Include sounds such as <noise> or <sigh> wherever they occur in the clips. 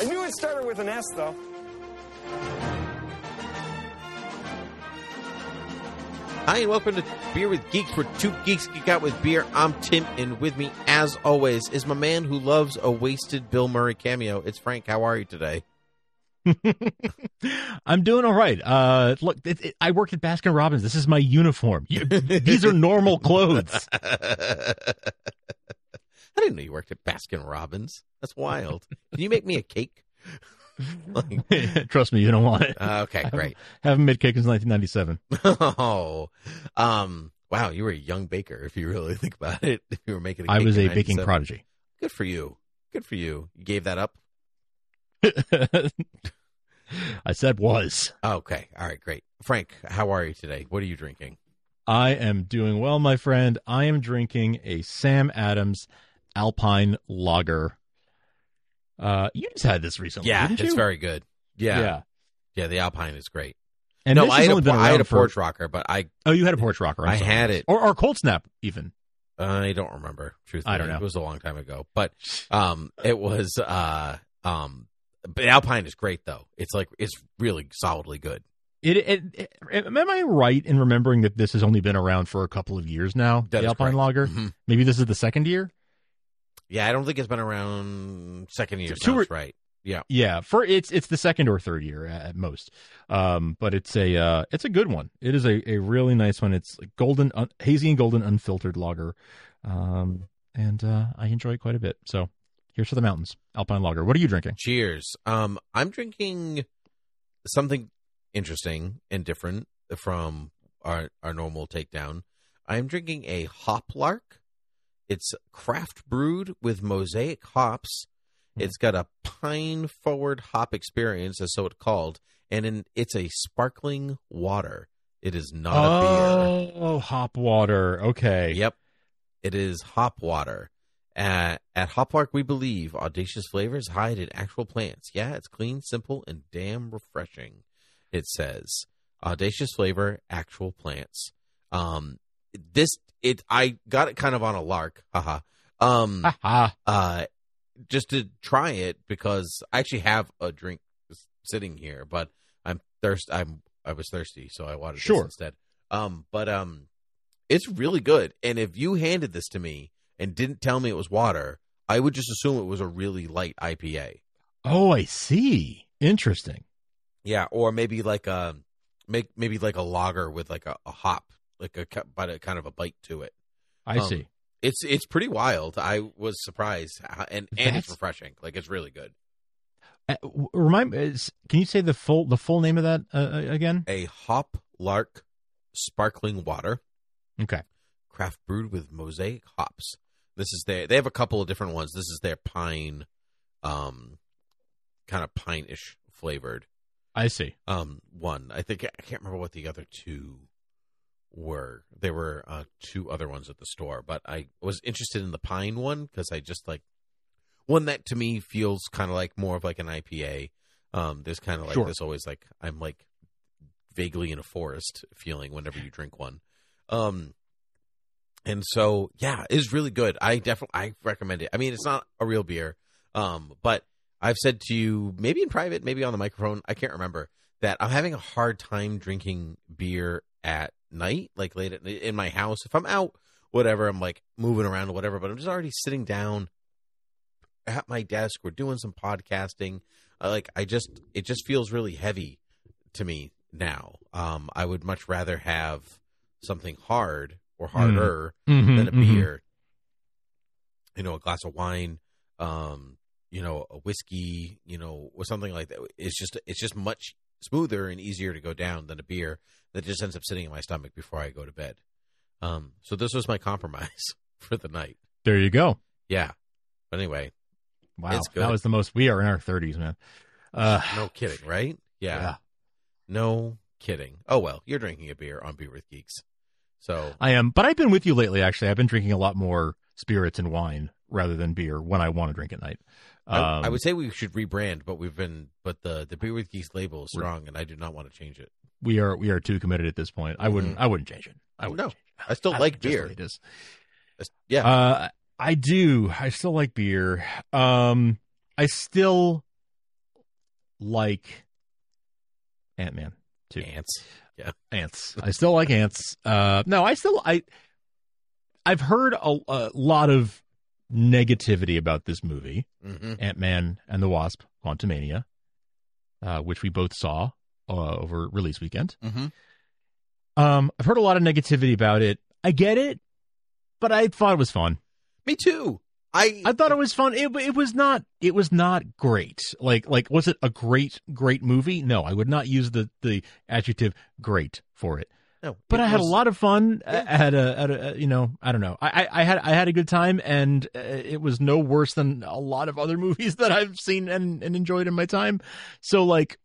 I knew it started with an S, though. Hi, and welcome to Beer with Geeks, where two geeks geek out with beer. I'm Tim, and with me, as always, is my man who loves a wasted Bill Murray cameo. It's Frank. How are you today? <laughs> I'm doing all right. Uh, look, it, it, I work at Baskin Robbins. This is my uniform. You- these are normal clothes. <laughs> I didn't know you worked at Baskin Robbins. That's wild. Can you make me a cake? <laughs> Like- <laughs> Trust me, you don't want it. Uh, okay, great. Haven't made cake since 1997. <laughs> oh, um, wow, you were a young baker if you really think about it. If you were making, a I cake I was a baking prodigy. Good for you. Good for you. You gave that up. I said was. Okay. All right. Great. Frank, how are you today? What are you drinking? I am doing well, my friend. I am drinking a Sam Adams Alpine Lager. Uh, you just had this recently, Yeah, it's very good. Yeah. yeah. yeah. the Alpine is great. And no, I had, only a, been I had a for- porch rocker, but I Oh, you had a porch rocker. I'm I sorry. had it. or or cold snap even. I don't remember. Truthfully, I don't know. It was a long time ago, but um, it was uh um, but Alpine is great though. It's like it's really solidly good. It, it, it- am I right in remembering that this has only been around for a couple of years now? That the Alpine correct. Lager. Mhm. Maybe this is the second year. Yeah, I don't think it's been around second year. Two or- right. Yeah. Yeah, for it's it's the second or third year at, most. Um, but it's a uh, it's a good one. It is a, a really nice one. It's golden, un, hazy and golden unfiltered lager, um, and uh, I enjoy it quite a bit. So here's to the mountains, Alpine Lager. What are you drinking? Cheers. Um, I'm drinking something interesting and different from our our normal takedown. I'm drinking a Hop Lark. It's craft brewed with mosaic hops. It's got a pine forward hop experience, as so it's called, and in, it's a sparkling water. It is not a beer. Oh, hop water. Okay. Yep. It is hop water. At, at Hop Lark, we believe audacious flavors hide in actual plants. Yeah, it's clean, simple, and damn refreshing. It says audacious flavor, actual plants. Um, this it I got it kind of on a lark, haha. Um, uh, just to try it because I actually have a drink sitting here, but I'm thirst. I'm I was thirsty, so I wanted Sure. instead. Um, but um, it's really good. And if you handed this to me and didn't tell me it was water, I would just assume it was a really light IPA. Oh, I see. Interesting. Yeah, or maybe like a make maybe like a lager with like a, a hop, like a but a kind of a bite to it. I Um, see. It's it's pretty wild. I was surprised, how- and and it's refreshing. Like it's really good. Uh, remind me. is- Can you say the full the full name of that uh, uh, again? A hop lark sparkling water, Okay. craft brewed with mosaic hops. This is their. They have a couple of different ones. This is their pine, um, kind of pine-ish flavored I see. um one. I think I can't remember what the other two were. There were uh, two other ones at the store, but I was interested in the pine one because I just like one that to me feels kind of like more of like an IPA. Um, there's kind of like Sure. this always like I'm like vaguely in a forest feeling whenever you drink one. Um, and so yeah, it's really good. I definitely I recommend it. I mean, it's not a real beer, um, but I've said to you maybe in private, maybe on the microphone, I can't remember that I'm having a hard time drinking beer at night, like late at, in my house. If I'm out, whatever, I'm like moving around or whatever, but I'm just already sitting down at my desk. We're doing some podcasting. I like I just it just feels really heavy to me now. Um, I would much rather have something hard or harder Mhm, than a mhm. beer. You know, a glass of wine, um, you know, a whiskey, you know, or something like that. It's just it's just much smoother and easier to go down than a beer that just ends up sitting in my stomach before I go to bed. Um, so this was my compromise <laughs> for the night. There you go. Yeah. But anyway, Wow, that was the most. We are in our thirties, man. Uh, no kidding, right? Yeah. yeah. No kidding. Oh well, you're drinking a beer on Beer with Geeks. So I am, but I've been with you lately. Actually, I've been drinking a lot more spirits and wine rather than beer when I want to drink at night. I, I Um, would say we should rebrand, but we've been but the the Beer with Geeks label is strong and I do not want to change it. We are we are too committed at this point. I wouldn't Mhm. I wouldn't change it. I wouldn't. No. I still I like beer. It is. Yeah. Uh, I do. I still like beer. Um, I still like Ant Man too. Ants. Yeah. Ants. I still like ants. Uh, no, I still I. I've heard a, a lot of negativity about this movie, hmm Ant Man and the Wasp: Quantumania, uh, which we both saw uh, over release weekend. hmm Um, I've heard a lot of negativity about it. I get it, but I thought it was fun. Me too. I I thought it was fun. It it was not it was not great. Like like was it a great great movie? No, I would not use the the adjective great for it. no, But it I had a lot of fun. Yeah. I had a, had a you know I don't know. I, I I had I had a good time, and uh, it was no worse than a lot of other <laughs> movies that I've seen and, and enjoyed in my time. So like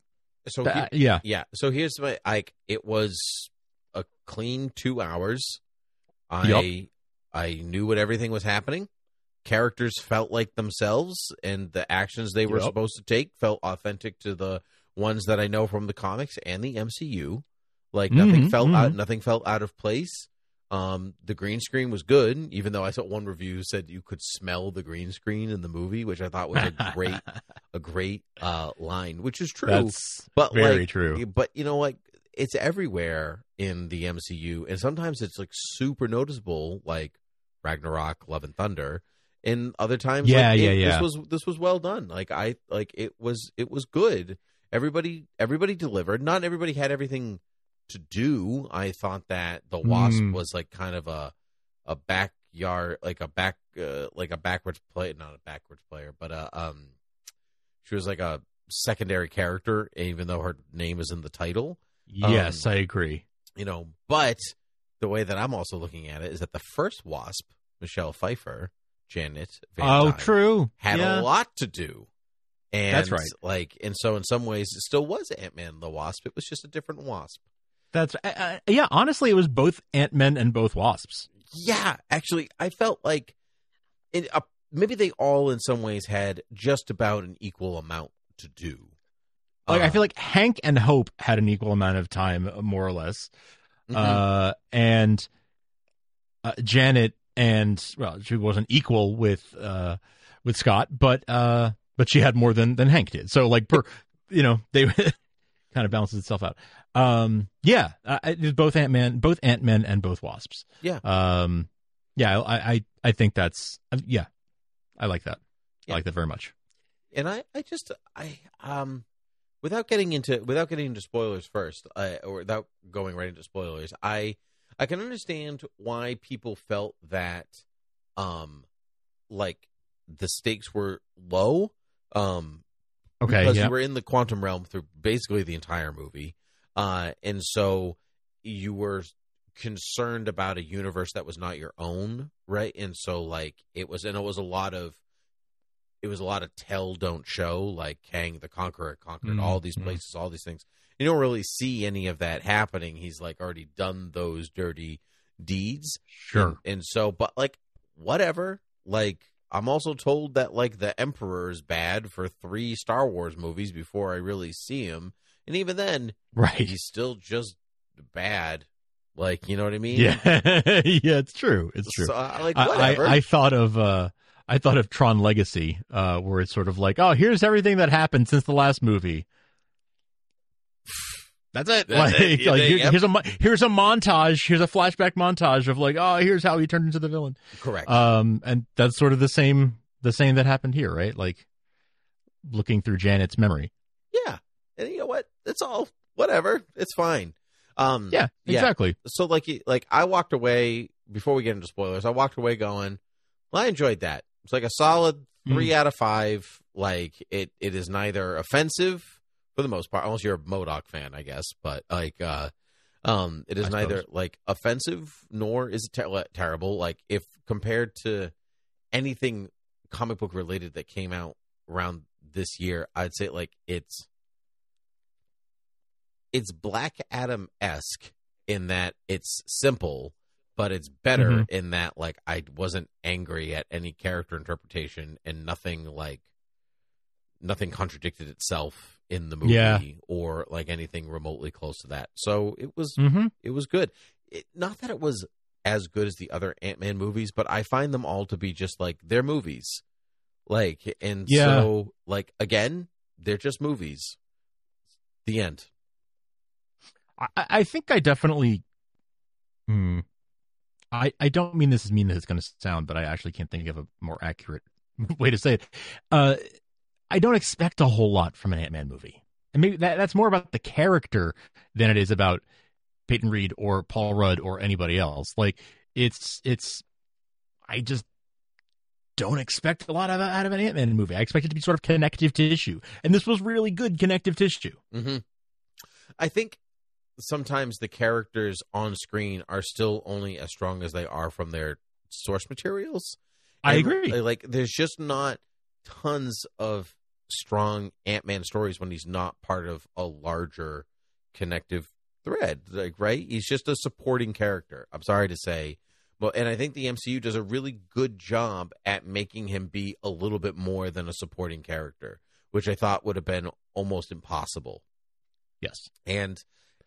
So uh, yeah, yeah. So here's my like. It was a clean two hours. I Yup. I knew what everything was happening. Characters felt like themselves, and the actions they were Yup. supposed to take felt authentic to the ones that I know from the comics and the MCU. Like nothing Mhm, felt out, mhm. nothing felt out of place. Um, the green screen was good, even though I saw one review said you could smell the green screen in the movie, which I thought was a great, <laughs> a great uh, line, which is true. that's but very like, true. But you know, like it's everywhere in the MCU, and sometimes it's like super noticeable, like Ragnarok, Love and Thunder, and other times, Yeah, like, yeah, it- yeah. This was this was well done. Like I like it was it was good. Everybody everybody delivered. Not everybody had everything to do. I thought that the Wasp Mm. was like kind of a a backyard, like a back, uh, like a backwards play, not a backwards player, but uh, um, she was like a secondary character, even though her name is in the title. yes, um, I agree. You know, but the way that I'm also looking at it is that the first Wasp, Michelle Pfeiffer, Janet Van Oh, Dyne, true. had yeah. a lot to do. And That's right. Like, and so in some ways, it still was Ant Man the Wasp. It was just a different Wasp. That's uh, uh, yeah. Honestly, it was both Ant Men and both Wasps. Yeah, actually, I felt like it, uh, maybe they all, in some ways, had just about an equal amount to do. Like I Uh, feel like Hank and Hope had an equal amount of time, uh, more or less, mhm. uh, and uh, Janet and well, she wasn't equal with uh, with Scott, but uh, but she had more than than Hank did. So like, per, you know, they <laughs> kind of balances itself out. Um, yeah, uh, both Ant Man, both Ant Men, and both Wasps. Yeah. Um, yeah, I I I think that's uh, yeah, I like that. Yeah. I like that very much. and I, I just, I, um, without getting into, without getting into spoilers first, I, or without going right into spoilers, I, I can understand why people felt that, um, like the stakes were low, um, Okay, because yeah. you were in the quantum realm through basically the entire movie, uh, and so you were concerned about a universe that was not your own, right? And so like it was, and it was a lot of, it was a lot of tell don't show, like Kang the Conqueror conquered Mm, all these mm. places, all these things. You don't really see any of that happening. He's like already done those dirty deeds. Sure. And, and so, but like, whatever. Like, I'm also told that like the Emperor is bad for three Star Wars movies before I really see him, and even then, Right. he's still just bad. Like, you know what I mean? Yeah, <laughs> yeah, it's true. It's true. So, I- like, I, whatever. I, I thought of uh, I thought of Tron Legacy, uh, where it's sort of like, oh, here's everything that happened since the last movie. That's it. Like, <laughs> like here- here's a here's a montage, here's a flashback montage of like, oh, here's how he turned into the villain. Correct. Um, and that's sort of the same the same that happened here, right? Like looking through Janet's memory. yeah. And you know what? It's all whatever. It's fine. Um, Yeah, exactly. so like like I walked away before we get into spoilers, I walked away going, "Well, I enjoyed that. It's like a solid 3 Mm. out of five. Like it, it is neither offensive for the most part, unless you're a MODOK fan, I guess. But like, uh, um, it is I neither suppose. like offensive nor is it ter- terrible. Like if compared to anything comic book related that came out around this year, I'd say like it's it's Black Adam esque in that it's simple, but it's better Mhm. in that like I wasn't angry at any character interpretation and nothing like nothing contradicted itself in the movie Yeah. or like anything remotely close to that. So it was Mm-hmm. it was good. It, not that it was as good as the other Ant Man movies, but I find them all to be just like they're movies. Like and Yeah. so like again, they're just movies. The end. I, I think I definitely. Hmm. I I don't mean this as mean that it's going to sound, but I actually can't think of a more accurate <laughs> way to say it. Uh, I don't expect a whole lot from an Ant Man movie, and maybe that that's more about the character than it is about Peyton Reed or Paul Rudd or anybody else. Like it's it's, I just don't expect a lot of out of an Ant Man movie. I expect it to be sort of connective tissue, and this was really good connective tissue. hmm I think sometimes the characters on screen are still only as strong as they are from their source materials. I And, agree. uh, Like, there's just not tons of strong Ant Man stories when he's not part of a larger connective thread. Like, right? He's just a supporting character. I'm sorry to say. But, and I think the MCU does a really good job at making him be a little bit more than a supporting character, which I thought would have been almost impossible Yes. and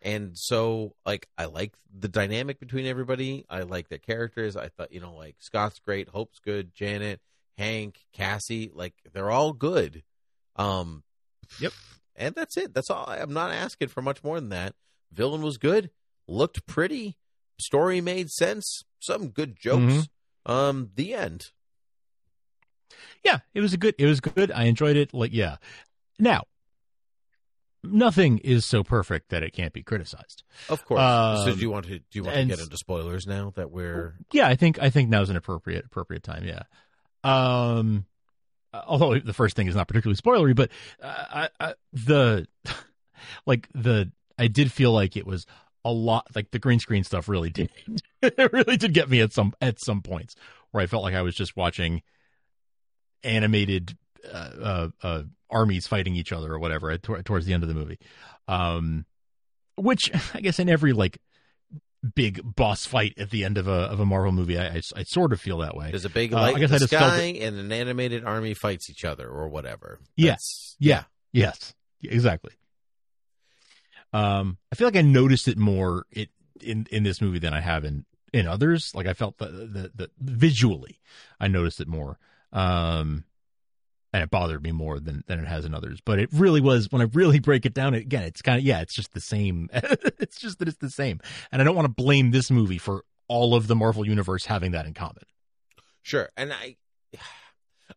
and so like I like the dynamic between everybody. I like their characters. I thought you know like Scott's great, Hope's good, Janet, Hank, Cassie, like they're all good. Um, Yep. And that's it. That's all. I'm not asking for much more than that. Villain was good, looked pretty, story made sense, some good jokes. Um, the end. yeah, it was a good. It was good. I enjoyed it. Like, yeah. Now, nothing is so perfect that it can't be criticized. Of course. so Um, do you want to do you want to get into spoilers now that we're Yeah, I think I think now's an appropriate appropriate time. Yeah. Um, although the first thing is not particularly spoilery, but uh, I, I, the <laughs> like the I did feel like it was a lot like the green screen stuff really did <laughs> it really did get me at some at some points where I felt like I was just watching animated uh, uh, uh, armies fighting each other or whatever at, towards the end of the movie. Um, which <laughs> I guess in every like big boss fight at the end of a of a Marvel movie, I I, I sort of feel that way. There's a big Uh, light I in the I just felt sky, and an animated army fights each other, or whatever. Yeah. Yeah. Yes, exactly. Um, I feel like I noticed it more it in in this movie than I have in in others. Like I felt the the, the visually, I noticed it more. Um, and it bothered me more than than it has in others. But it really was when I really break it down. Again, it's kind of yeah, it's just the same. <laughs> it's just that it's the same, and I don't want to blame this movie for all of the Marvel universe having that in common. Sure, and I,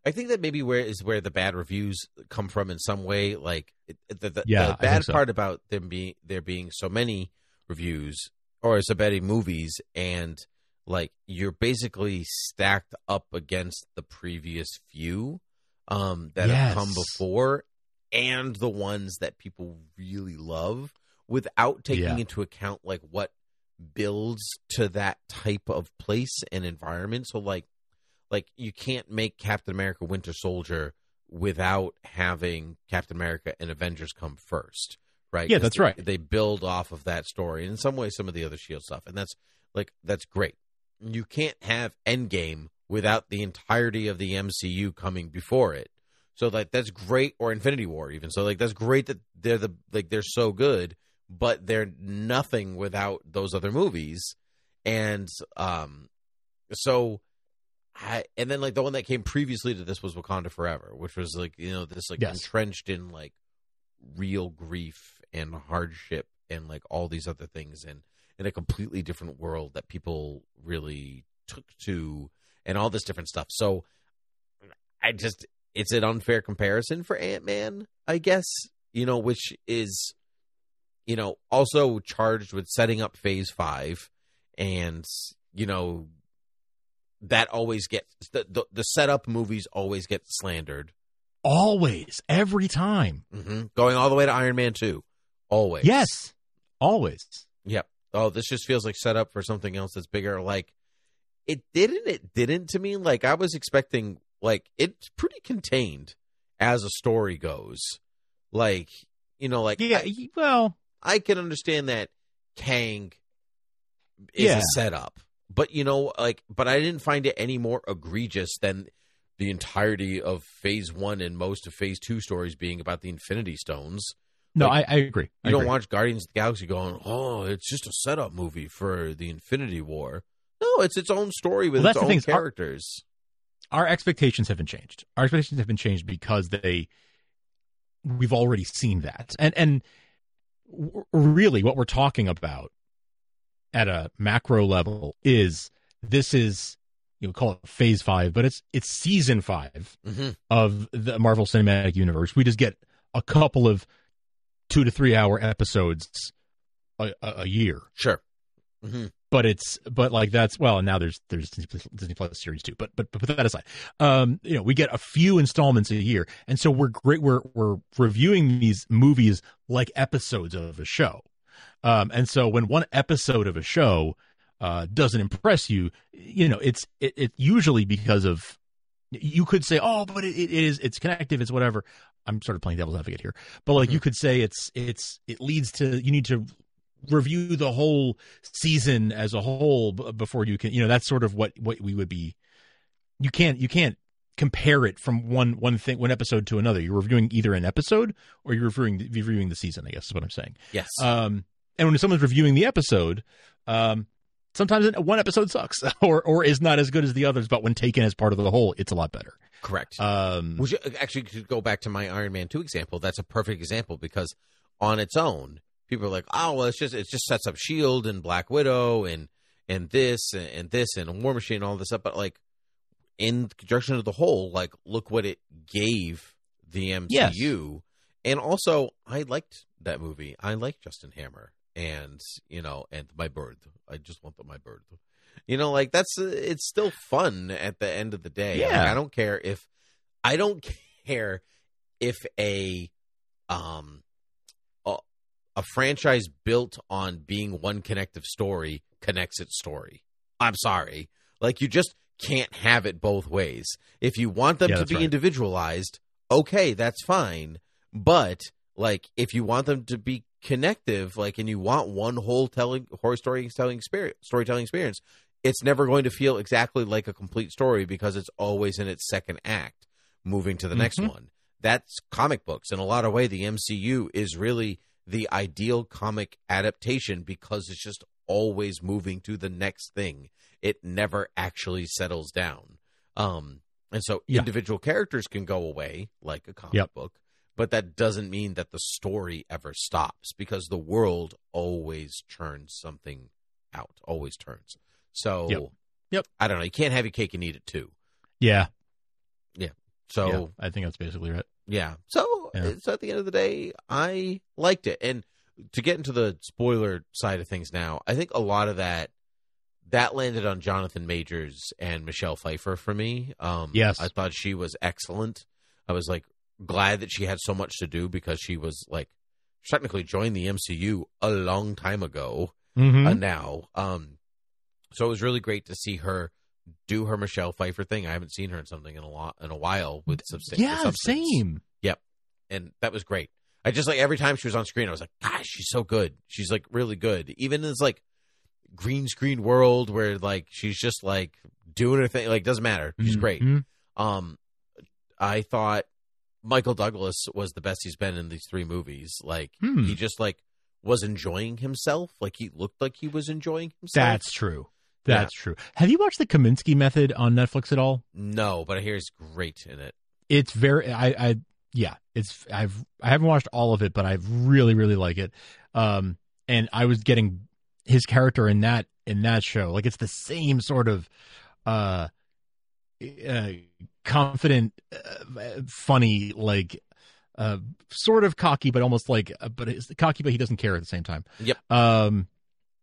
I think that maybe where is where the bad reviews come from in some way. Like the, the, Yeah, the bad so. part about them being there being so many reviews or so many movies, and like you're basically stacked up against the previous few um, that have come before, and the ones that people really love, without taking Yeah. into account like what builds to that type of place and environment. So like like you can't make Captain America Winter Soldier without having Captain America and Avengers come first, right? Yeah, that's they- right. They build off of that story, and in some ways, some of the other Shield stuff, and that's like that's great. You can't have Endgame without the entirety of the MCU coming before it. So like that's great, or Infinity War even. So like that's great that they're the like they're so good, but they're nothing without those other movies. And um, so I and then like the one that came previously to this was Wakanda Forever, which was like you know this like Yes. entrenched in like real grief and hardship and like all these other things and in a completely different world that people really took to and all this different stuff. So I just it's an unfair comparison for Ant Man, I guess, you know, which is you know also charged with setting up phase 5 and you know that always gets the, the the setup movies always get slandered. Always, every time. hmm Going all the way to Iron Man two, always. Yes, always. Yep. Oh, this just feels like setup for something else that's bigger. Like it didn't. It didn't to me. Like I was expecting. Like it's pretty contained as a story goes. Like you know, like Yeah, I, well, I can understand that Kang is Yeah. a setup, but you know, like, but I didn't find it any more egregious than the entirety of Phase One and most of Phase Two stories being about the Infinity Stones. no, Like, I, I agree. I You don't agree. watch Guardians of the Galaxy going, "Oh, it's just a setup movie for the Infinity War." No, it's its own story with Well, its own is our- characters. our expectations haven't changed. Our expectations have been changed because they we've already seen that. And and really what we're talking about at a macro level is this is you know call it phase 5, but it's it's season 5 hmm of the Marvel Cinematic Universe. We just get a couple of 2 to 3 hour episodes a, a, year Sure. hmm but it's but like that's well and now there's there's Disney Plus, Disney Plus series too but, but but put that aside. Um you know we get a few installments a year and so we're great we're we're reviewing these movies like episodes of a show. Um and so when one episode of a show uh doesn't impress you you know it's it, it usually because of you could say oh but it, it is it's connective it's whatever. I'm sort of playing devil's advocate here but like you could say it's it's it leads to you need to review the whole season as a whole before you can you know that's sort of what what we would be you can't you can't compare it from one one thing one episode to another you're reviewing either an episode or you're reviewing reviewing the season i guess is what i'm saying Yes. um and when someone's reviewing the episode um sometimes one episode sucks <laughs> or or is not as good as the others but when taken as part of the whole it's a lot better Correct. um Which uh, actually could go back to my Iron Man two example. That's a perfect example because on its own, people are like, "Oh, well, it's just it just sets up Shield and Black Widow and and this and, and this and War Machine and all this stuff." But like in conjunction of the whole, like look what it gave the MCU. Yes. And also, I liked that movie. I like Justin Hammer and you know and my bird. I just want the, my bird. You know, like that's it's still fun at the end of the day. Like, Yeah. I don't care if I don't <laughs> care if a um a franchise built on being one connective story connects its story. I'm sorry. Like you just can't have it both ways. If you want them Yeah, to be right. individualized, okay, that's fine. But like if you want them to be connective, like and you want one whole telling horror storytelling experience storytelling experience, it's never going to feel exactly like a complete story because it's always in its second act moving to the next Mhm. one. That's comic books. In a lot of way, the MCU is really the ideal comic adaptation because it's just always moving to the next thing. It never actually settles down. Um, and so Yeah. individual characters can go away like a comic Yep. book, but that doesn't mean that the story ever stops because the world always churns something out, always turns. So, Yep. Yep. I don't know. You can't have your cake and eat it too. yeah Yeah. So, yeah, i think that's basically right yeah. So, Yeah. so at the end of the day, I liked it. And to get into the spoiler side of things now, I think a lot of that that landed on Jonathan Majors and Michelle Pfeiffer for me. Um, Yes. I thought she was excellent. I was like glad that she had so much to do because she was like technically joined the MCU a long time ago mm-hmm. uh, now. Um, so it was really great to see her do her Michelle Pfeiffer thing. I haven't seen her in something in a lot in a while with substance. yeah same and that was great. I just like every time she was on screen, I was like, gosh, she's so good. She's like really good. Even in this like green screen world where like she's just like doing her thing, like doesn't matter. She's great. Mhm. Um, I thought Michael Douglas was the best he's been in these three movies. Like Hmm. he just like was enjoying himself. Like he looked like he was enjoying himself. That's true. That's true. Have you watched the Kominsky Method on Netflix at all? no, but I hear he's great in it. It's very. I. I yeah. It's. I've. I haven't watched all of it, but I really, really like it. Um, and I was getting his character in that in that show. Like it's the same sort of, uh, uh confident, uh, funny, like, uh, sort of cocky, but almost like, uh, but it's cocky, but he doesn't care at the same time. Yep. Um,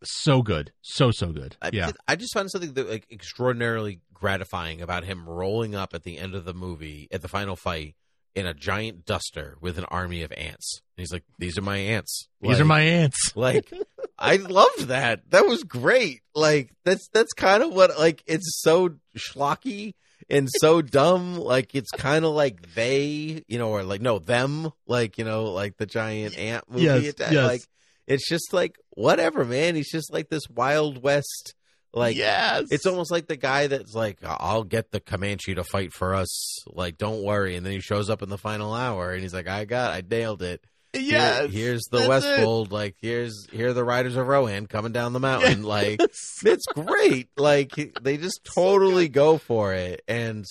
So good, so so good. I, yeah, I just found something that like extraordinarily gratifying about him rolling up at the end of the movie at the final fight in a giant duster with an army of ants. And he's like, "These are my ants. these Like- are my ants. <laughs> Like, I loved that. That was great. Like, that's that's kind of what like it's so schlocky and so dumb. Like, it's kind of like they, you know, or like no them. Like, you know, like the giant ant movie. Yes, yes. Like, it's just like whatever, man. He's just like this wild west. Like, yes, it's almost like the guy that's like, "I'll get the Comanche to fight for us." Like, don't worry. And then he shows up in the final hour, and he's like, "I got, I nailed it." Here- yes. here's the. Westfold. Like, here's here are the riders of Rohan coming down the <laughs> mountain. Like, it's great. Like, they just totally go for it, and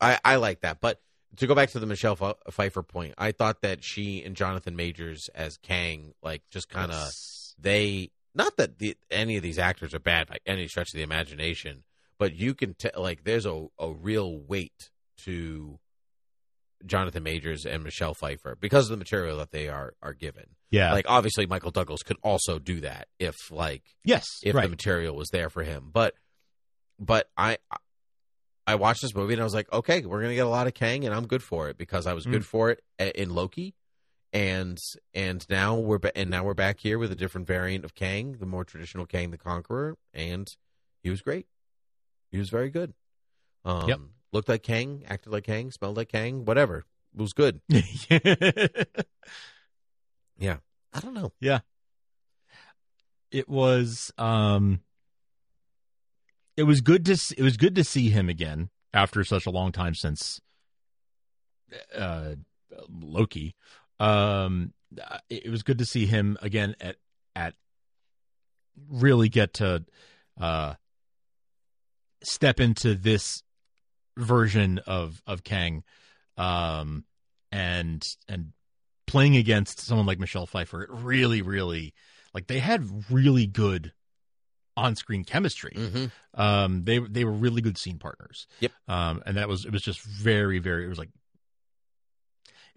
I I like that. But to go back to the Michelle Pfe- Pfeiffer point, I thought that she and Jonathan Majors as Kang, like, just kind of they not that the, any of these actors are bad by any stretch of the imagination, but you can tell like there's a, a real weight to Jonathan Majors and Michelle Pfeiffer because of the material that they are are given. yeah, Like obviously Michael Douglas could also do that if like yes, if right. the material was there for him. But but I I watched this movie and I was like, okay, we're gonna get a lot of Kang, and I'm good for it because I was Mm. good for it in Loki, and and now we're ba- and now we're back here with a different variant of Kang, the more traditional Kang the Conqueror, and he was great. He was very good. Um, Yep. Looked like Kang, acted like Kang, smelled like Kang, whatever. It was good. <laughs> Yeah. I don't know. Yeah, it was um it was good to s- it was good to see him again after such a long time since uh Loki um it was good to see him again at at really get to uh step into this version of of Kang um and and playing against someone like Michelle Pfeiffer it really really like they had really good on-screen chemistry. Mm-hmm. Um, they they were really good scene partners. Yep. Um, and that was it was just very very it was like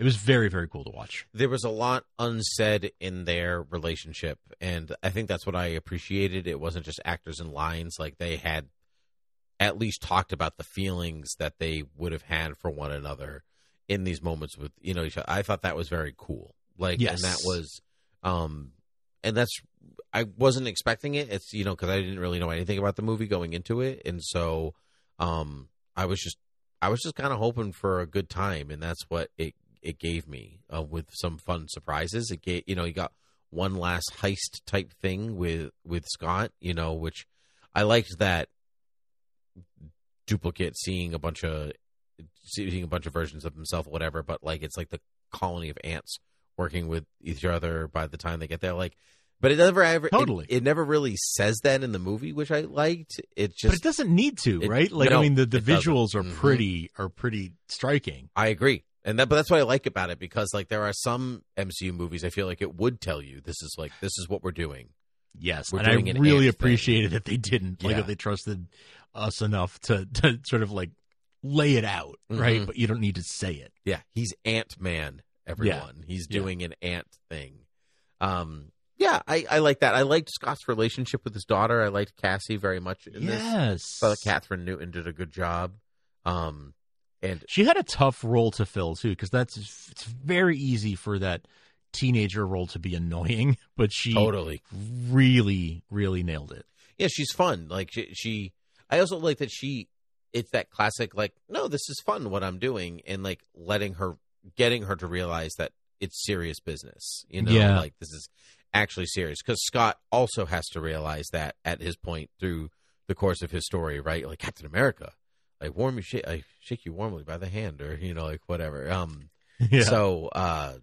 it was very very cool to watch. there was a lot unsaid in their relationship and i think that's what i appreciated it wasn't just actors and lines like they had at least talked about the feelings that they would have had for one another in these moments with you know each other. i thought that was very cool like Yes. and that was um and that's i wasn't expecting it it's you know because i didn't really know anything about the movie going into it and so um i was just i was just kind of hoping for a good time and that's what it it gave me uh, with some fun surprises. It gave you know you got one last heist type thing with with Scott, you know, which I liked that duplicate seeing a bunch of seeing a bunch of versions of himself, whatever. But like it's like the colony of ants working with each other by the time they get there, like. But it never ever it- Totally. It, never really says that in the movie, which I liked. It but just it doesn't need to, it- right? Like no, I mean the, the it doesn't. visuals are Mhm. pretty are pretty striking. I agree. And that but that's what I like about it because like there are some MCU movies I feel like it would tell you this is like this is what we're doing. Yes, We're and I an really ant thing. appreciated that they didn't like Yeah. that they trusted us enough to to sort of like lay it out, right? Mhm. But you don't need to say it. Yeah, he's Ant Man, everyone. He's Yeah. doing an ant thing. Um yeah, I, I like that. I liked Scott's relationship with his daughter. I liked Cassie very much in this. Yes, I thought Kathryn Newton did a good job. Um and she had a tough role to fill too, because that's it's very easy for that teenager role to be annoying, <laughs> but she totally. really, really nailed it. Yeah, she's fun. Like she, she I also like that she it's that classic like no, this is fun what I'm doing and like letting her getting her to realize that it's serious business. You know, Yeah. like this is actually serious cuz Scott also has to realize that at his point through the course of his story, right? Like Captain America, like warm you shake I shake you warmly by the hand or you know like whatever. Um <laughs> Yeah, so uh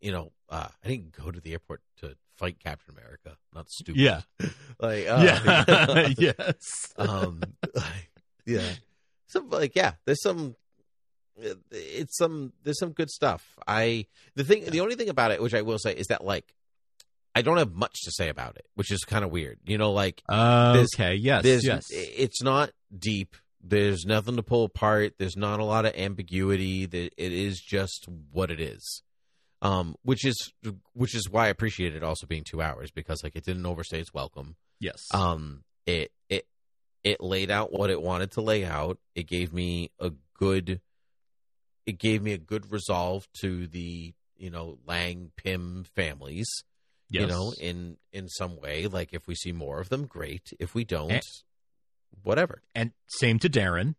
you know, uh I didn't go to the airport to fight Captain America. Not stupid. Yeah. <laughs> like <laughs> uh, yeah, yes. um like, yeah some like yeah there's some it's some there's some good stuff i the thing the only thing about it which i will say is that like i don't have much to say about it which is kind of weird you know like Uh, okay, yes, yes. it's not deep there's nothing to pull apart there's not a lot of ambiguity that it is just what it is um, which is which is why I appreciate it also being two hours because like it didn't overstay its welcome. Yes. Um, it it it laid out what it wanted to lay out. It gave me a good, it gave me a good resolve to the you know Lang Pym families. yes. You know, in in some way, like if we see more of them, great. If we don't, And- whatever. and same to Darren.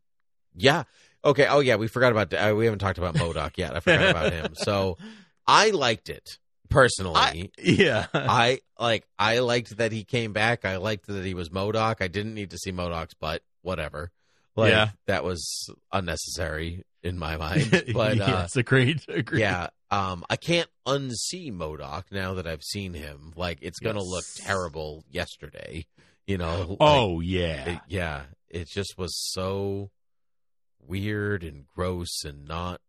Yeah. Okay. Oh, yeah. We forgot about. Uh, we haven't talked about MODOK yet. I forgot about him. So I liked it personally. I, Yeah. I like. I liked that he came back. I liked that he was MODOK. I didn't need to see MODOK's butt. Whatever. Like, Yeah. That was unnecessary in my <laughs> mind. But uh, yes, agreed. Agreed. yeah. Um, I can't unsee MODOK now that I've seen him. Like, it's gonna Yes. look terrible. Yesterday, you know. like, Oh yeah. it, yeah, it just was so weird and gross and not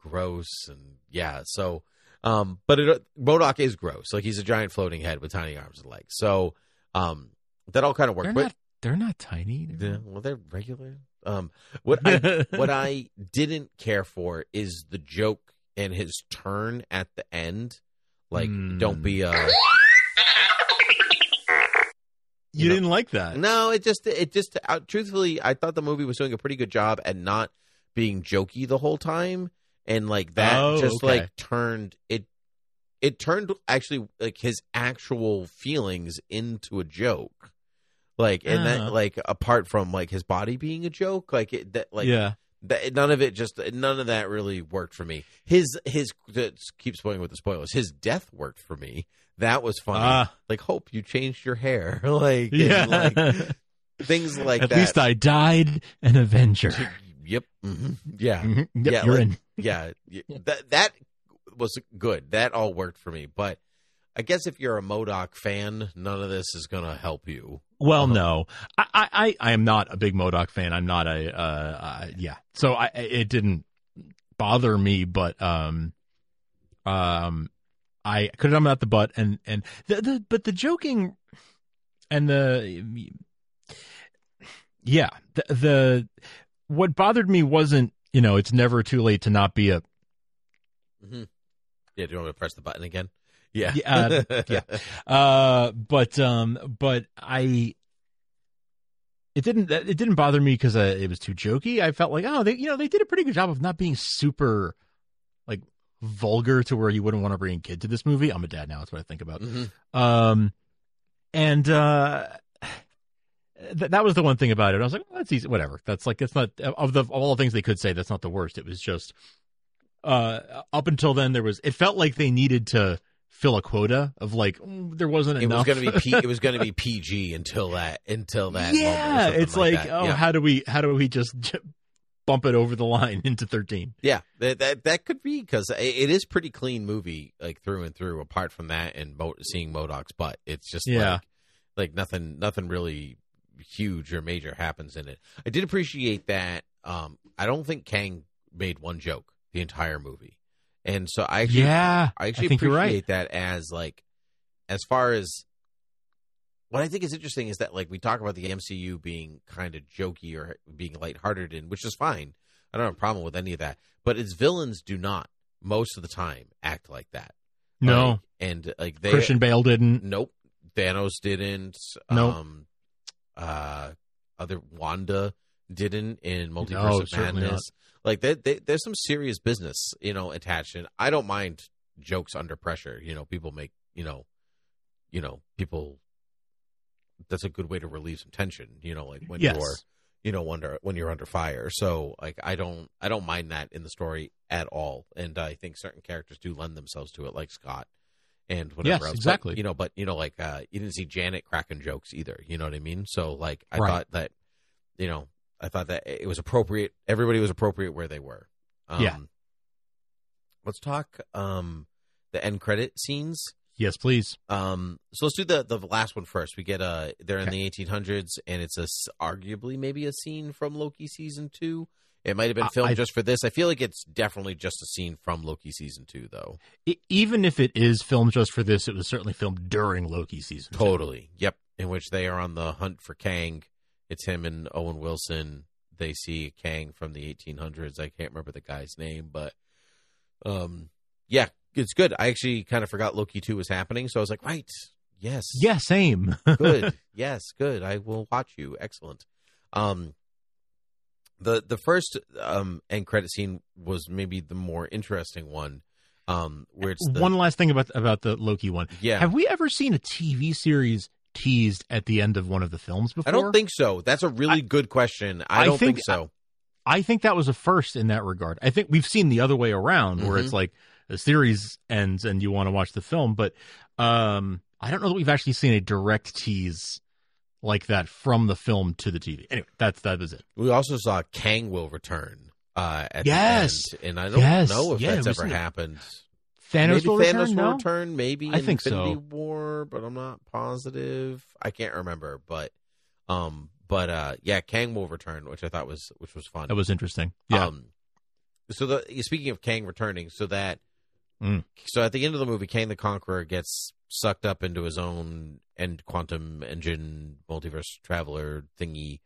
gross and yeah. So, um, but it, MODOK is gross. Like he's a giant floating head with tiny arms and legs. So, um, that all kind of worked. they're But not. They're not tiny. They're yeah, well, they're regular. Um, what I <laughs> what I didn't care for is the joke and his turn at the end. Like, Hmm. don't be a you you know- didn't like that. No, it just it just uh, truthfully, I thought the movie was doing a pretty good job at not being jokey the whole time, and like that Oh, just okay. like turned it. It turned actually like his actual feelings into a joke, like and Uh-huh. that like apart from like his body being a joke, like it that like yeah. that none of it just none of that really worked for me. His his keep spoiling with the spoilers. His death worked for me. That was funny. Ah. like hope you changed your hair, <laughs> like Yeah. like things <laughs> like At that. At least I died an Avenger. <laughs> Yep. hmm Yeah. Mhm. Yep, Yeah, you're like- in. Yeah. That that was good. That all worked for me. But I guess if you're a MODOK fan, none of this is gonna help you. Well, Uh-huh. no, I, I, I- I am not a big MODOK fan. I'm not a, uh, uh yeah. So I, it didn't bother me, but, um, um, I could have done without the butt and, and the, the, but the joking and the, yeah, the, the, what bothered me wasn't, you know, it's never too late to not be a, hmm Yeah. Do you want me to press the button again? Yeah. Yeah, uh, <laughs> yeah. Uh, but um, but I, it didn't it didn't bother me because uh, it was too jokey. I felt like oh they you know they did a pretty good job of not being super vulgar to where you wouldn't want to bring a kid to this movie. I'm a dad now. That's what I think about. Mhm. Um, and uh, th- that was the one thing about it. I was like, well, that's easy. Whatever. That's like it's not of the of all the things they could say. That's not the worst. It was just uh up until then there was it felt like they needed to fill a quota of like mm, there wasn't It enough. was gonna be P, it was gonna be <laughs> PG until that until that. yeah, it's like, that. oh, yeah. how do we how do we just bump it over the line <laughs> into thirteen? Yeah, that that, that could be because it is pretty clean movie, like through and through. Apart from that and Mo- seeing MODOK's butt, it's just Yeah. like like nothing nothing really huge or major happens in it. I did appreciate that. Um, I don't think Kang made one joke the entire movie, and so I actually Yeah, I actually I appreciate right. that as like as far as what I think is interesting is that like we talk about the MCU being kind of jokey or being lighthearted and which is fine. I don't have a problem with any of that. But its villains do not most of the time act like that. No, Like, and like they Christian Bale didn't. Nope. Thanos didn't. Nope. Um uh other Wanda didn't in Multiverse No, Madness. Like they, they, there's some serious business, you know, attached and I don't mind jokes under pressure. You know, people make you know you know, people that's a good way to relieve some tension, you know, like when Yes. you're you know, under when you're under fire. So like I don't I don't mind that in the story at all. And I think certain characters do lend themselves to it, like Scott and whatever Yes, else. But, exactly. you know, but you know, like uh you didn't see Janet cracking jokes either. You know what I mean? So like I Right. thought that you know, I thought that it was appropriate everybody was appropriate where they were. Um Yeah. let's talk um the end credit scenes. Yes, please. Um, so let's do the the last one first. We get uh they're in Okay. the 1800s, and it's a arguably maybe a scene from Loki season two. It might have been filmed I- just for this. I feel like it's definitely just a scene from Loki season two, though. E- even if it is filmed just for this, it was certainly filmed during Loki season. two. Totally. Yep. In which they are on the hunt for Kang. It's him and Owen Wilson. They see Kang from the 1800s. I can't remember the guy's name, but um, yeah, it's good. I actually kind of forgot Loki two was happening, so I was like, right, yes, Yeah, same. <laughs> good, yes, good. I will watch you. Excellent. Um, the the first um end credit scene was maybe the more interesting one. Um, where it's the, one last thing about about the Loki one. yeah. Have we ever seen a TV series teased at the end of one of the films before? I don't think so. That's a really good question. I, I don't think, think- so. I think that was a first in that regard. I think we've seen the other way around where Mm-hmm. it's like the series ends and you want to watch the film, but um I don't know that we've actually seen a direct tease like that from the film to the TV. Anyway, that's that was it. We also saw Kang will return. Uh, at Yes. the end, and I don't Yes. know if Yeah, that's ever happened. Thanos maybe will Thanos return. will no? return. Maybe I think Infinity so. War, but I'm not positive. I can't remember, but um, but uh, yeah, Kang will return, which I thought was which was fun. That was interesting. Yeah. Um, so the speaking of Kang returning, so that Mm. so at the end of the movie, Kang the Conqueror gets sucked up into his own end quantum engine multiverse traveler thingy.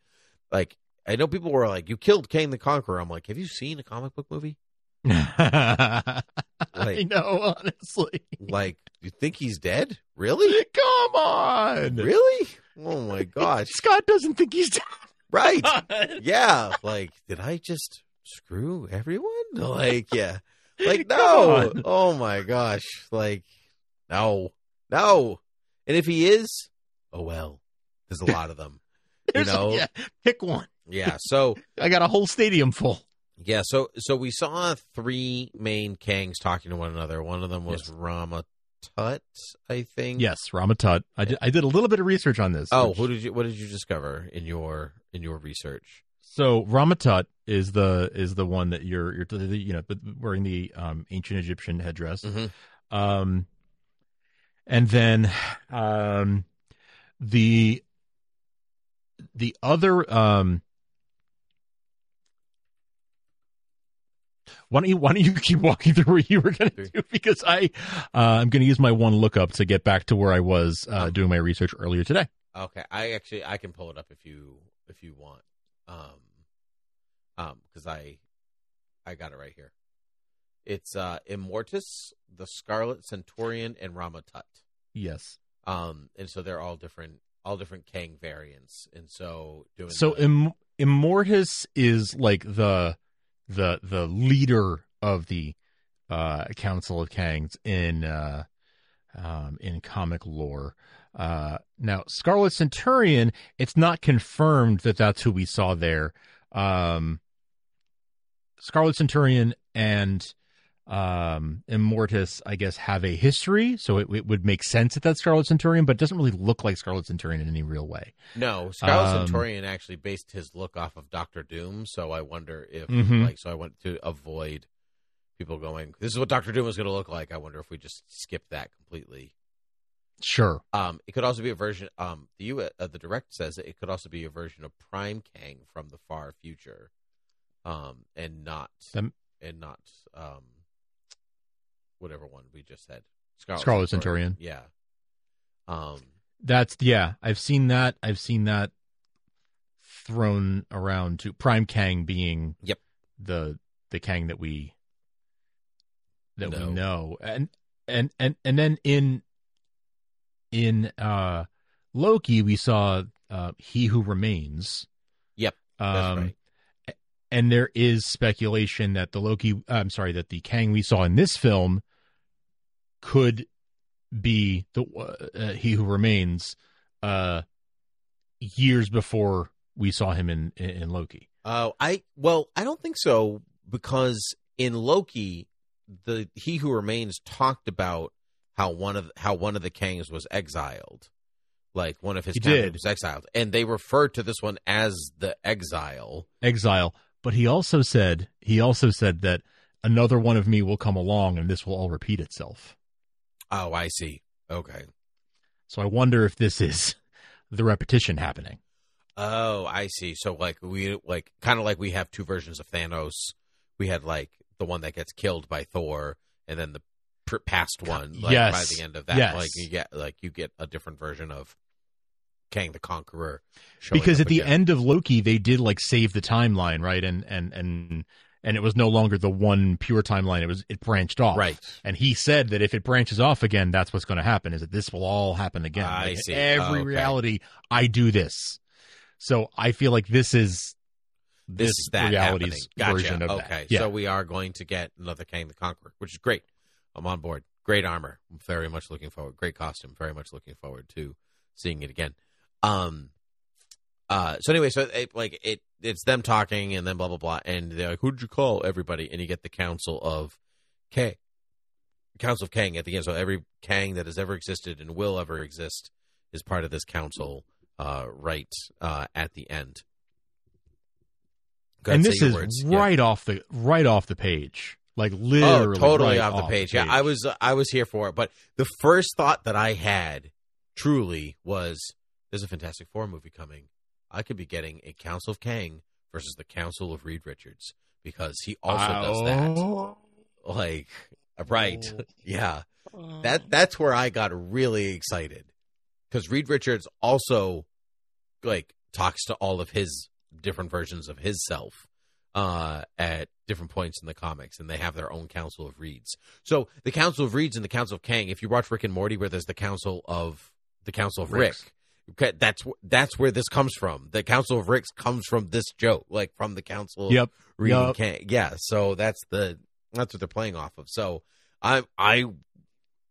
Like I know people were like, "You killed Kang the Conqueror." I'm like, "Have you seen a comic book movie? <laughs> I know, honestly. Like, you think he's dead? Really? Come on. Really? Oh my <laughs> gosh! Scott doesn't think he's dead. Right? <laughs> Yeah. Like, did I just screw everyone? Like, yeah. <laughs> Like, no. Oh my gosh. Like, no, no. And if he is, oh well. There's a lot of them. <laughs> You There's a- yeah, pick one. Yeah. So <laughs> I got a whole stadium full. yeah. So so we saw three main Kangs talking to one another. One of them was Yes. Rama Tut, I think. Yes, Ramatut. I did, I did a little bit of research on this. Oh, which- who did you? What did you discover in your in your research? So Ramatut is the is the one that you're you're the, you know wearing the um, ancient Egyptian headdress. Mhm. Um, and then um, the the other um. Why don't you Why don't you keep walking through what you were going to do? Because I uh, I'm going to use my one lookup to get back to where I was uh, doing my research earlier today. Okay, I actually I can pull it up if you if you want, um, um, because I I got it right here. It's uh Immortus, the Scarlet Centurion, and Ramatut. Yes. Um, and so they're all different, all different Kang variants, and so doing So the- Im- Immortus is like the the the leader of the uh, Council of Kangs in uh, um, in comic lore. Uh, now, Scarlet Centurion, it's not confirmed that that's who we saw there. Um, Scarlet Centurion and um, Immortus, I guess, have a history, so it, it would make sense that that's Scarlet Centurion, but it doesn't really look like Scarlet Centurion in any real way. No, Scarlet Um, Centurion actually based his look off of Doctor Doom, so I wonder if Mhm. like so I want to avoid people going, This is what Doctor Doom is gonna look like. I wonder if we just skip that completely. Sure. Um it could also be a version um the U uh, the direct says it could also be a version of Prime Kang from the far future. Um and not That- and not um whatever one we just said. Scarlet, Scarlet Centurion. Yeah. Um That's yeah, I've seen that. I've seen that thrown around to Prime Kang being Yep. the the Kang that we that No. we know. And and and and then in in uh Loki we saw uh He Who Remains. Yep. Um right. and there is speculation that the Loki I'm sorry that the Kang we saw in this film could be the uh, he who remains uh years before we saw him in in, in Loki. Oh, I well, I don't think so because in Loki, the he who remains talked about how one of how one of the Kangs was exiled, like one of his He did. was exiled, and they referred to this one as the exile. Exile, but he also said he also said that another one of me will come along and this will all repeat itself. Oh, I see. Okay. So I wonder if this is <laughs> the repetition happening. Oh, I see. So like we like kind of like we have two versions of Thanos. We had like the one that gets killed by Thor, and then the past one. Like, Yes. By the end of that, Yes. like you get like you get a different version of Kang the Conqueror. because at the again. end of Loki they did like save the timeline, right? And and and and it was no longer the one pure timeline. It was it branched off. Right. And he said that if it branches off again, that's what's going to happen. Is that this will all happen again? I Like, see. Every Okay. reality, I do this. So I feel like this is This this is that reality's. Gotcha. version of okay. that. Yeah. So we are going to get another Kang the Conqueror, which is great. I'm on board. Great armor. I'm very much looking forward. Great costume. Very much looking forward to seeing it again. Um. Uh. So anyway, so it, like it, it's them talking, and then blah blah blah, and they're like, "Who'd you call?" Everybody, and you get the Council of Kang. Council of Kang at the end. So every Kang that has ever existed and will ever exist is part of this council. Uh, right uh, at the end. Go and this is words. Yeah. right off the right off the page, like oh, literally Oh, totally right off the page. Yeah, I was uh, I was here for it, but the first thought that I had truly was there's a Fantastic Four movie coming. I could be getting a Council of Kang versus the Council of Reed Richards because he also does that. Uh, oh. Like right. <laughs> Yeah. Uh. That that's where I got really excited. Cuz Reed Richards also like talks to all of his different versions of his self uh, at different points in the comics, and they have their own Council of Reeds. So the Council of Reeds and the Council of Kang. If you watch Rick and Morty, where there's the Council of the Council of Ricks. Rick, okay, that's that's where this comes from. The Council of Ricks comes from this joke, like from the Council of Yep. Reed and Yep. Kang. Yeah, so that's the that's what they're playing off of. So I I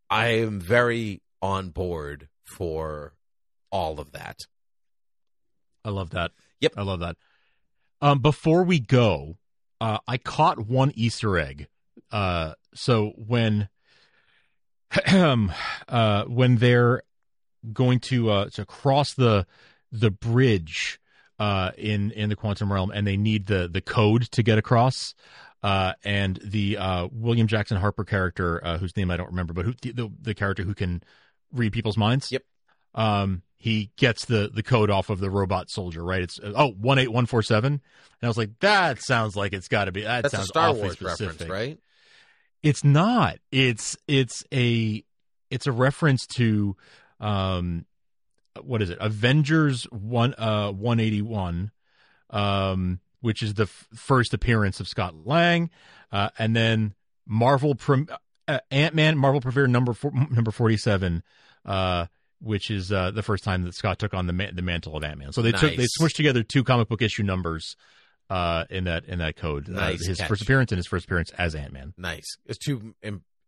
I am very on board for all of that. I love that. Yep. I love that. Um, before we go, uh, I caught one Easter egg. Uh, so when, <clears throat> uh, when they're going to uh, to cross the the bridge uh, in in the quantum realm, and they need the the code to get across. Uh, and the William Jackson Harper character, whose name I don't remember, but who the, the the character who can read people's minds. Yep. Um, he gets the the code off of the robot soldier, right? It's oh one eight one four seven, and I was like, that sounds like it's got to be that That's a sounds Star awfully Wars specific. reference, right? It's not. It's it's a it's a reference to um what is it? Avengers one uh one eighty one, um which is the f- first appearance of Scott Lang, uh, and then Marvel prim- uh, Ant Man Marvel Premiere number four, number forty seven, uh, which is uh, the first time that Scott took on the ma- the mantle of Ant Man. So they took they Nice. smushed together two comic book issue numbers. Uh, in that in that code, Nice uh, his catch. first appearance and his first appearance as Ant Man. Nice. It's too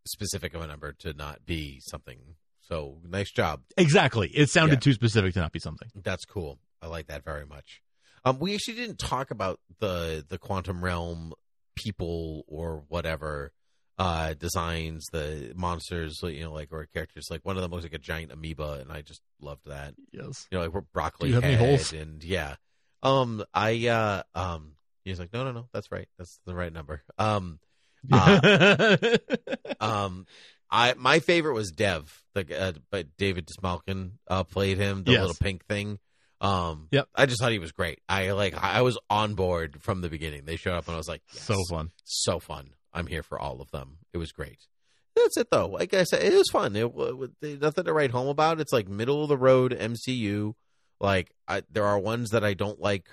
specific of a number to not be something. So nice job. Exactly. It sounded Yeah. too specific to not be something. That's cool. I like that very much. Um, we actually didn't talk about the the quantum realm people or whatever uh designs the monsters you know like or characters. Like one of them looks like a giant amoeba and i just loved that. Yes. you know like broccoli Do you have any head holes? and yeah. Um i uh um he's like no no no that's right. That's the right number. Um uh, <laughs> um i my favorite was dev the uh, but david Dastmalchian uh played him the Yes. little pink thing. Um Yep. i just thought he was great. I like i was on board from the beginning. They showed up and i was like yes, so fun. so fun i'm here for all of them. It was great. That's it though. Like i said it was fun. It, wa- there's nothing to write home about. It's like middle of the road mcu like I, there are ones that i don't like.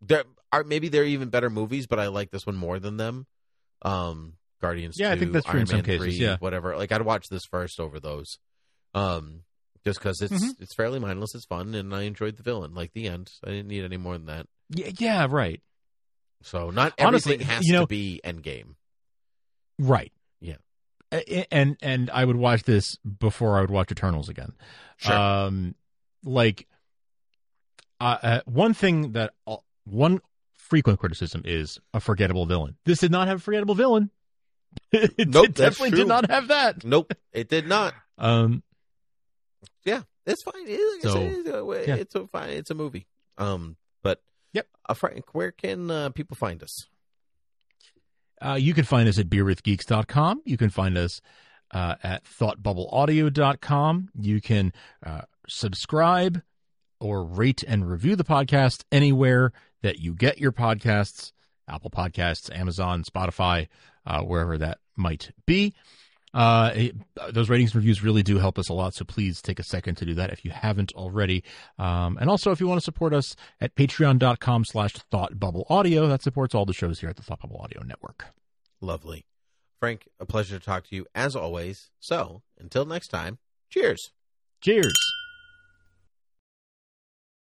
There are maybe they're even better movies but i like this one more than them. Um guardians Yeah, I think that's true Iron in some Man cases, 3, yeah. whatever. Like i'd watch this first over those. Um just because it's Mhm. it's fairly mindless it's fun and i enjoyed the villain. Like the end. I didn't need any more than that. Yeah, yeah, right. so not Honestly, everything has you know- to be endgame Right. Yeah. And and I would watch this before I would watch Eternals again. Sure. Um like uh, uh, one thing that uh, one frequent criticism is a forgettable villain. This did not have a forgettable villain. <laughs> it Nope, definitely did not have that. Nope, it did not. <laughs> Um Yeah, it's fine. It- Like So, it's, a, yeah. it's a fine. It's a movie. Um, but Yep. uh, Frank, where can uh, people find us? Uh, you can find us at beerwithgeeks.com. You can find us uh, at thoughtbubbleaudio.com. You can uh, subscribe or rate and review the podcast anywhere that you get your podcasts Apple Podcasts, Amazon, Spotify, uh, wherever that might be. Uh, it, those ratings and reviews really do help us a lot, so please take a second to do that if you haven't already. Um, and also, if you want to support us at patreon.com slash thoughtbubbleaudio, that supports all the shows here at the Thought Bubble Audio Network. Lovely. Frank, a pleasure to talk to you as always. So, until next time, cheers. Cheers.